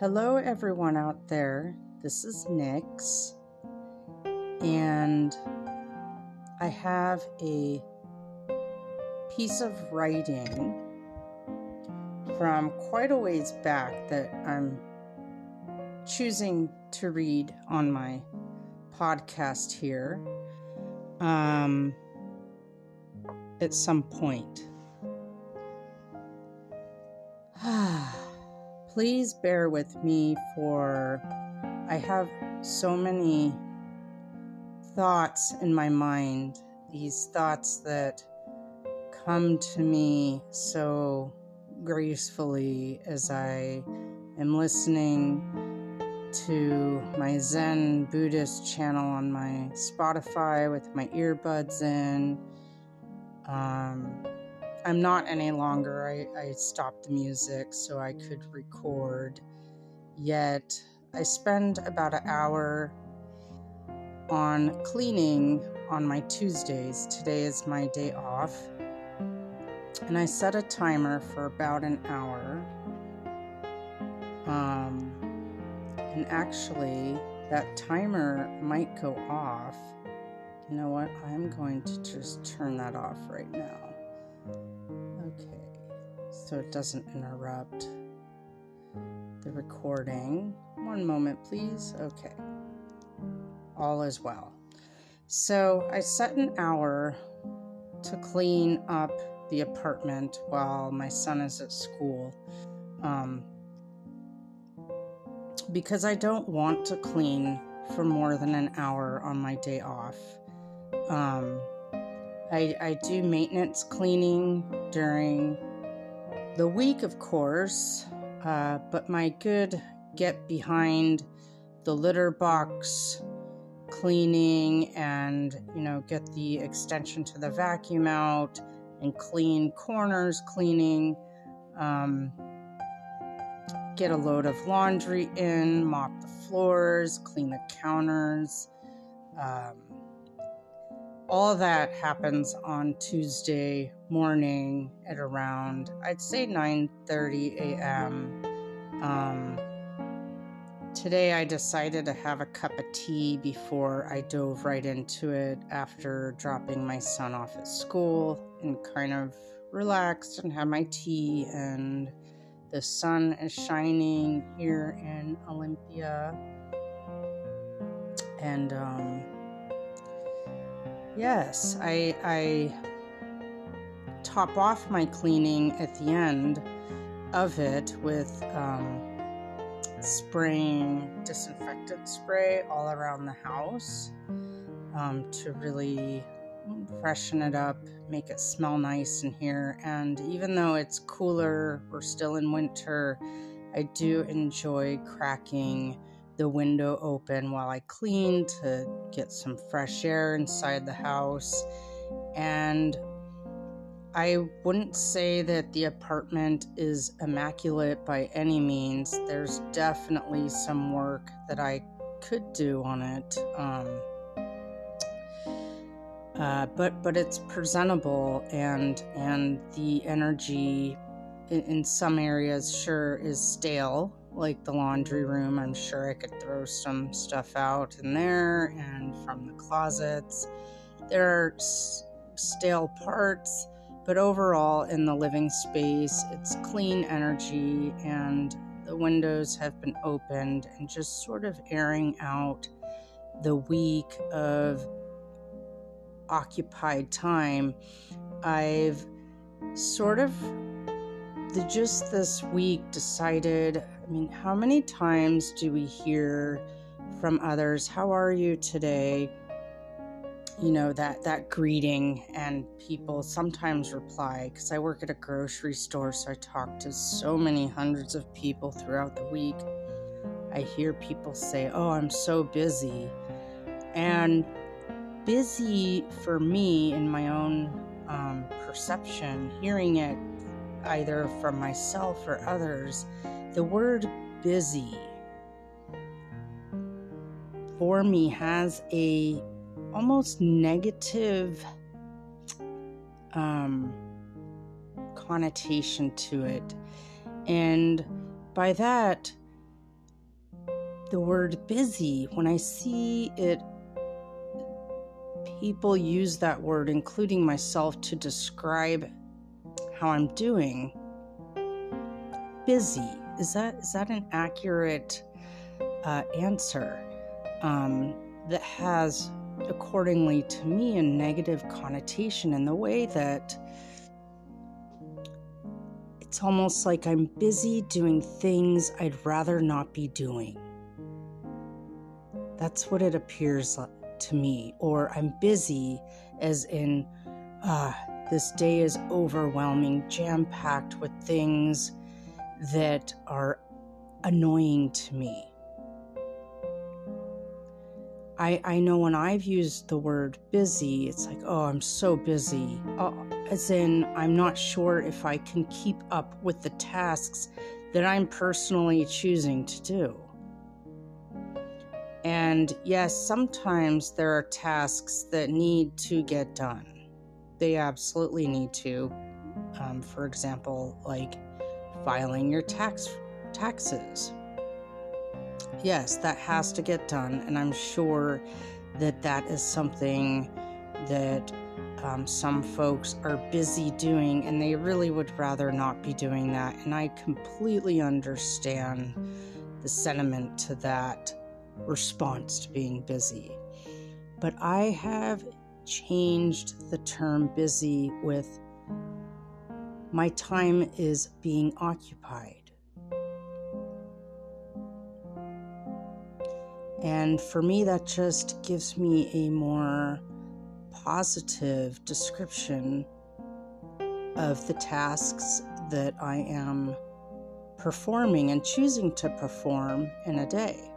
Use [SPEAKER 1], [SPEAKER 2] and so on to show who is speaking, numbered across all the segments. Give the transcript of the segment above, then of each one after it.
[SPEAKER 1] Hello, everyone out there. This is Nix, and I have a piece of writing from quite a ways back that I'm choosing to read on my podcast here um, at some point. Please bear with me for I have so many thoughts in my mind, these thoughts that come to me so gracefully as I am listening to my Zen Buddhist channel on my Spotify with my earbuds in. Um, I'm not any longer. I, I stopped the music so I could record. Yet I spend about an hour on cleaning on my Tuesdays. Today is my day off. And I set a timer for about an hour. Um, and actually, that timer might go off. You know what? I'm going to just turn that off right now. So it doesn't interrupt the recording. One moment, please. Okay, all is well. So I set an hour to clean up the apartment while my son is at school. Um, because I don't want to clean for more than an hour on my day off. Um, I, I do maintenance cleaning during the week, of course, uh, but my good get behind the litter box cleaning and, you know, get the extension to the vacuum out and clean corners cleaning. Um, get a load of laundry in, mop the floors, clean the counters. Um, all that happens on Tuesday morning at around I'd say 9:30 a.m. Um, today I decided to have a cup of tea before I dove right into it after dropping my son off at school and kind of relaxed and had my tea and the sun is shining here in Olympia and um, Yes, I I top off my cleaning at the end of it with um, spraying disinfectant spray all around the house um, to really freshen it up, make it smell nice in here. And even though it's cooler, we're still in winter, I do enjoy cracking the window open while I clean to get some fresh air inside the house. And I wouldn't say that the apartment is immaculate by any means. There's definitely some work that I could do on it. Um, uh, but but it's presentable and and the energy in, in some areas sure is stale like the laundry room. I'm sure I could throw some stuff out in there and from the closets. There are stale parts, but overall, in the living space, it's clean energy and the windows have been opened and just sort of airing out the week of occupied time. I've sort of the, just this week decided I mean, how many times do we hear from others, How are you today? You know, that, that greeting, and people sometimes reply because I work at a grocery store, so I talk to so many hundreds of people throughout the week. I hear people say, Oh, I'm so busy. And busy for me, in my own um, perception, hearing it either from myself or others, the word busy for me has a almost negative um, connotation to it. And by that, the word busy, when I see it, people use that word, including myself, to describe how I'm doing. Busy is that is that an accurate uh, answer um, that has, accordingly to me, a negative connotation in the way that it's almost like I'm busy doing things I'd rather not be doing. That's what it appears to me. Or I'm busy, as in, uh, this day is overwhelming, jam packed with things that are annoying to me. I, I know when I've used the word busy, it's like, oh, I'm so busy. Uh, as in, I'm not sure if I can keep up with the tasks that I'm personally choosing to do. And yes, sometimes there are tasks that need to get done. They absolutely need to. Um, for example, like filing your tax taxes. Yes, that has to get done, and I'm sure that that is something that um, some folks are busy doing, and they really would rather not be doing that. And I completely understand the sentiment to that response to being busy. But I have changed the term busy with my time is being occupied. And for me, that just gives me a more positive description of the tasks that I am performing and choosing to perform in a day.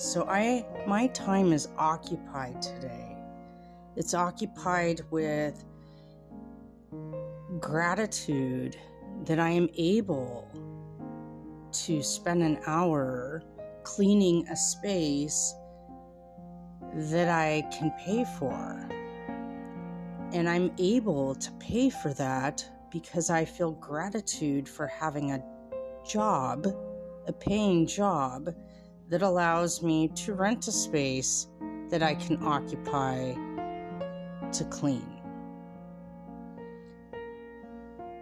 [SPEAKER 1] So I my time is occupied today. It's occupied with gratitude that I am able to spend an hour cleaning a space that I can pay for. And I'm able to pay for that because I feel gratitude for having a job, a paying job that allows me to rent a space that I can occupy to clean.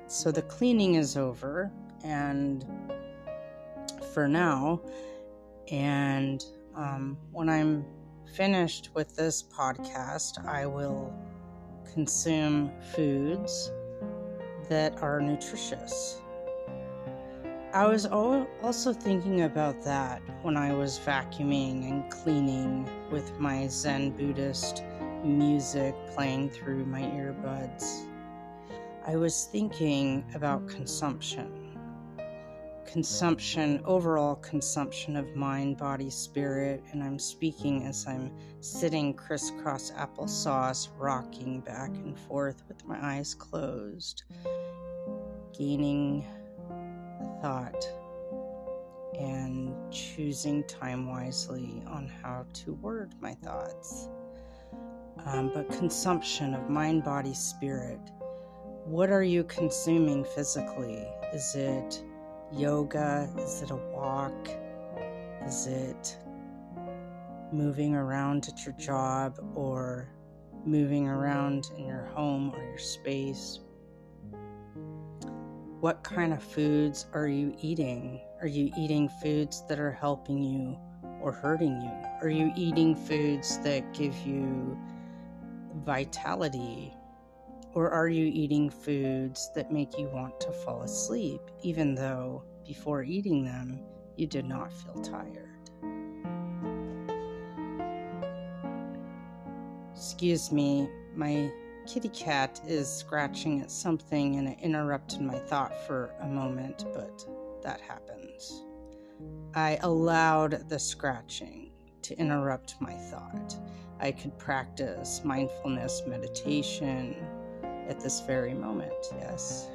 [SPEAKER 1] So the cleaning is over, and for now, and um, when I'm finished with this podcast, I will consume foods that are nutritious. I was also thinking about that when I was vacuuming and cleaning with my Zen Buddhist music playing through my earbuds. I was thinking about consumption. Consumption, overall consumption of mind, body, spirit, and I'm speaking as I'm sitting crisscross applesauce, rocking back and forth with my eyes closed, gaining thought and choosing time wisely on how to word my thoughts. Um, but consumption of mind, body, spirit what are you consuming physically? Is it yoga? Is it a walk? Is it moving around at your job or moving around in your home or your space? What kind of foods are you eating? Are you eating foods that are helping you or hurting you? Are you eating foods that give you vitality or are you eating foods that make you want to fall asleep, even though before eating them you did not feel tired? Excuse me, my kitty cat is scratching at something and it interrupted my thought for a moment, but that happens. I allowed the scratching to interrupt my thought. I could practice mindfulness meditation at this very moment, yes.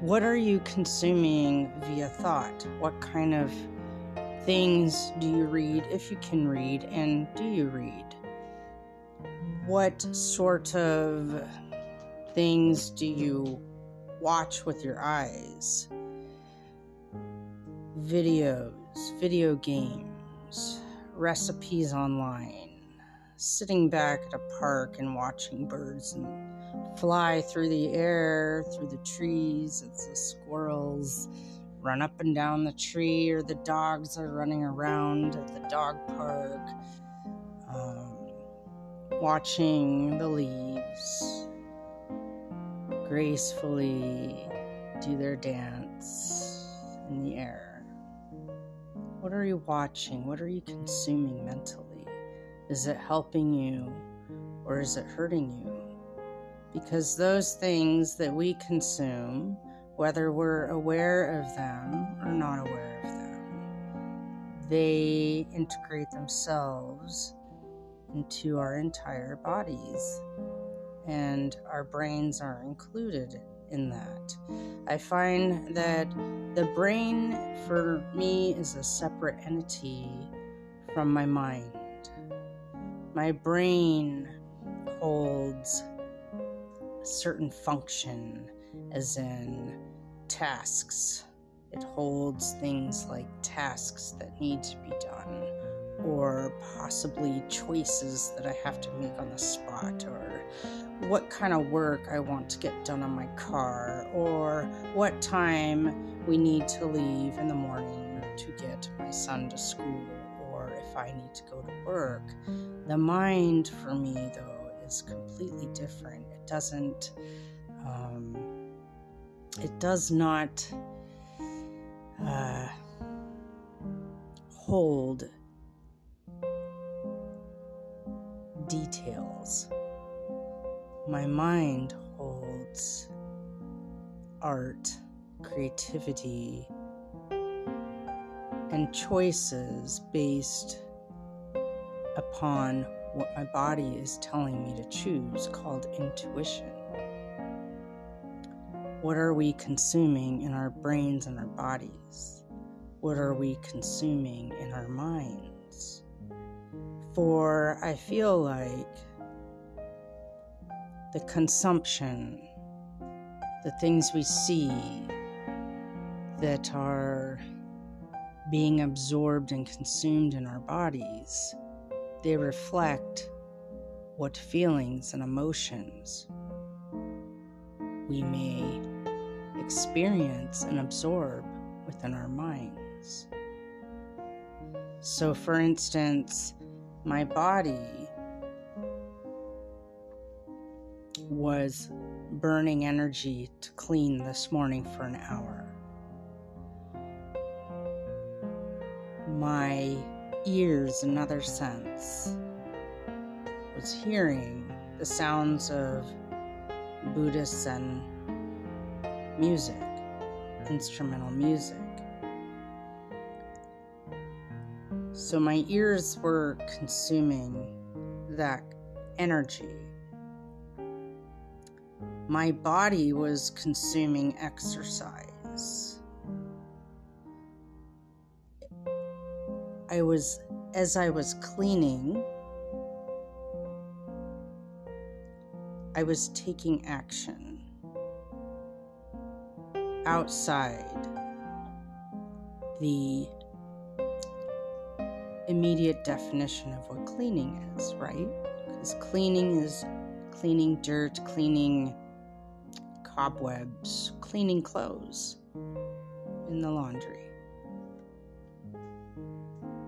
[SPEAKER 1] What are you consuming via thought? What kind of things do you read, if you can read, and do you read? What sort of things do you watch with your eyes? videos, video games, recipes online, sitting back at a park and watching birds and fly through the air, through the trees as the squirrels run up and down the tree, or the dogs are running around at the dog park, watching the leaves gracefully do their dance in the air. What are you watching? What are you consuming mentally? Is it helping you or is it hurting you? Because those things that we consume, whether we're aware of them or not aware of them, they integrate themselves into our entire bodies, and our brains are included in that. I find that the brain for me is a separate entity from my mind. My brain holds a certain function, as in tasks. It holds things like tasks that need to be done, or possibly choices that I have to make on the spot, or what kind of work I want to get done on my car, or what time we need to leave in the morning to get my son to school, or if I need to go to work. The mind for me, though, is completely different. It doesn't, um, it does not uh, hold details my mind holds art, creativity, and choices based upon what my body is telling me to choose, called intuition. What are we consuming in our brains and our bodies? What are we consuming in our minds? For I feel like the consumption, the things we see that are being absorbed and consumed in our bodies, they reflect what feelings and emotions we may experience and absorb within our minds. So, for instance, my body was burning energy to clean this morning for an hour. My ears, another sense, was hearing the sounds of Buddhist and music, instrumental music. So my ears were consuming that energy my body was consuming exercise. I was, as I was cleaning, I was taking action outside the immediate definition of what cleaning is, right? Because cleaning is cleaning dirt, cleaning cobwebs, cleaning clothes in the laundry.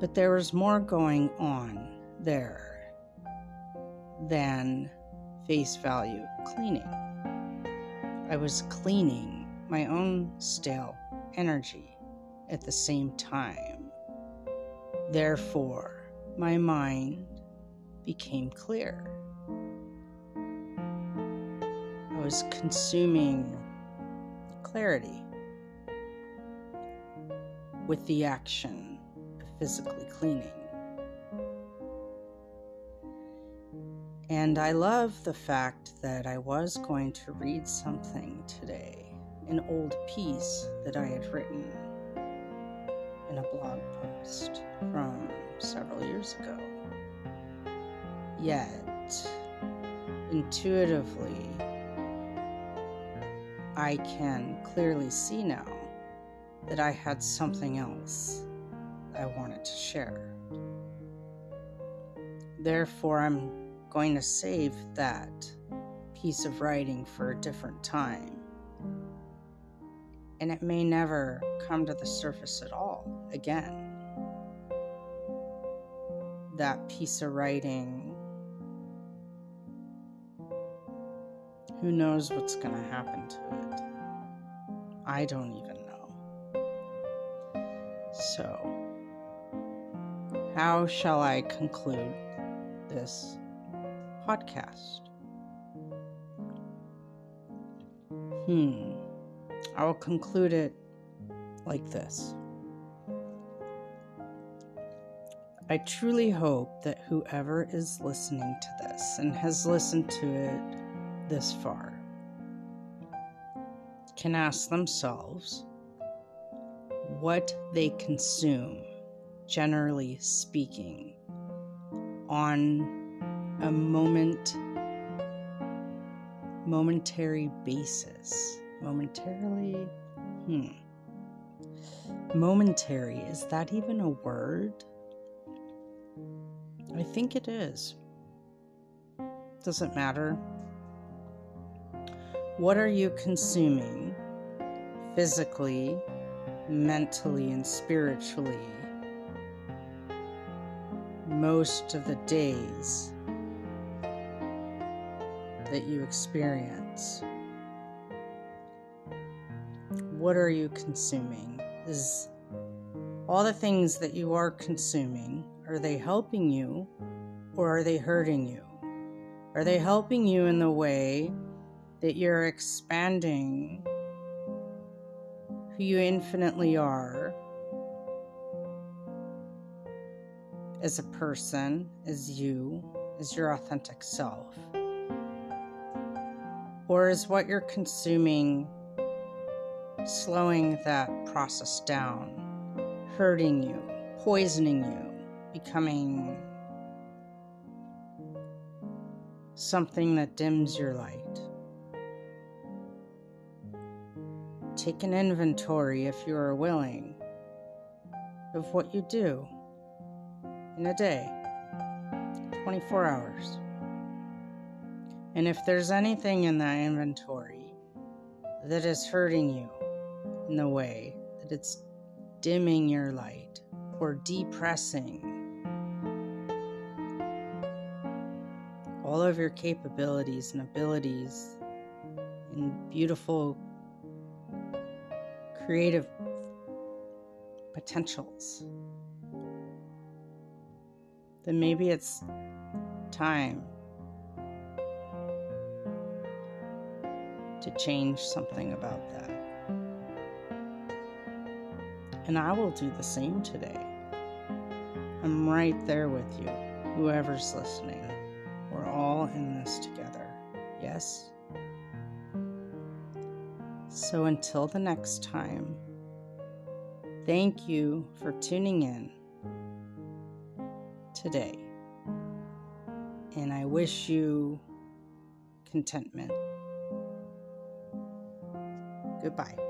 [SPEAKER 1] But there was more going on there than face value cleaning. I was cleaning my own stale energy at the same time. Therefore, my mind became clear. I was consuming clarity with the action of physically cleaning. And I love the fact that I was going to read something today, an old piece that I had written in a blog post from several years ago. Yet, intuitively, I can clearly see now that I had something else I wanted to share. Therefore, I'm going to save that piece of writing for a different time. And it may never come to the surface at all again. That piece of writing, who knows what's going to happen to it? I don't even know. So, how shall I conclude this podcast? Hmm. I will conclude it like this. I truly hope that whoever is listening to this and has listened to it this far can ask themselves what they consume, generally speaking, on a moment momentary basis. Momentarily? Hmm. Momentary, is that even a word? I think it is. Doesn't matter. What are you consuming physically, mentally, and spiritually most of the days that you experience? What are you consuming? Is all the things that you are consuming, are they helping you or are they hurting you? Are they helping you in the way that you're expanding who you infinitely are as a person, as you, as your authentic self? Or is what you're consuming slowing that process down, hurting you, poisoning you, becoming something that dims your light? Take an inventory, if you are willing, of what you do in a day, 24 hours. And if there's anything in that inventory that is hurting you in the way that it's dimming your light or depressing all of your capabilities and abilities and beautiful creative potentials, then maybe it's time to change something about that. And I will do the same today. I'm right there with you, whoever's listening. We're all in this together. Yes? So until the next time, thank you for tuning in today. And I wish you contentment. Goodbye.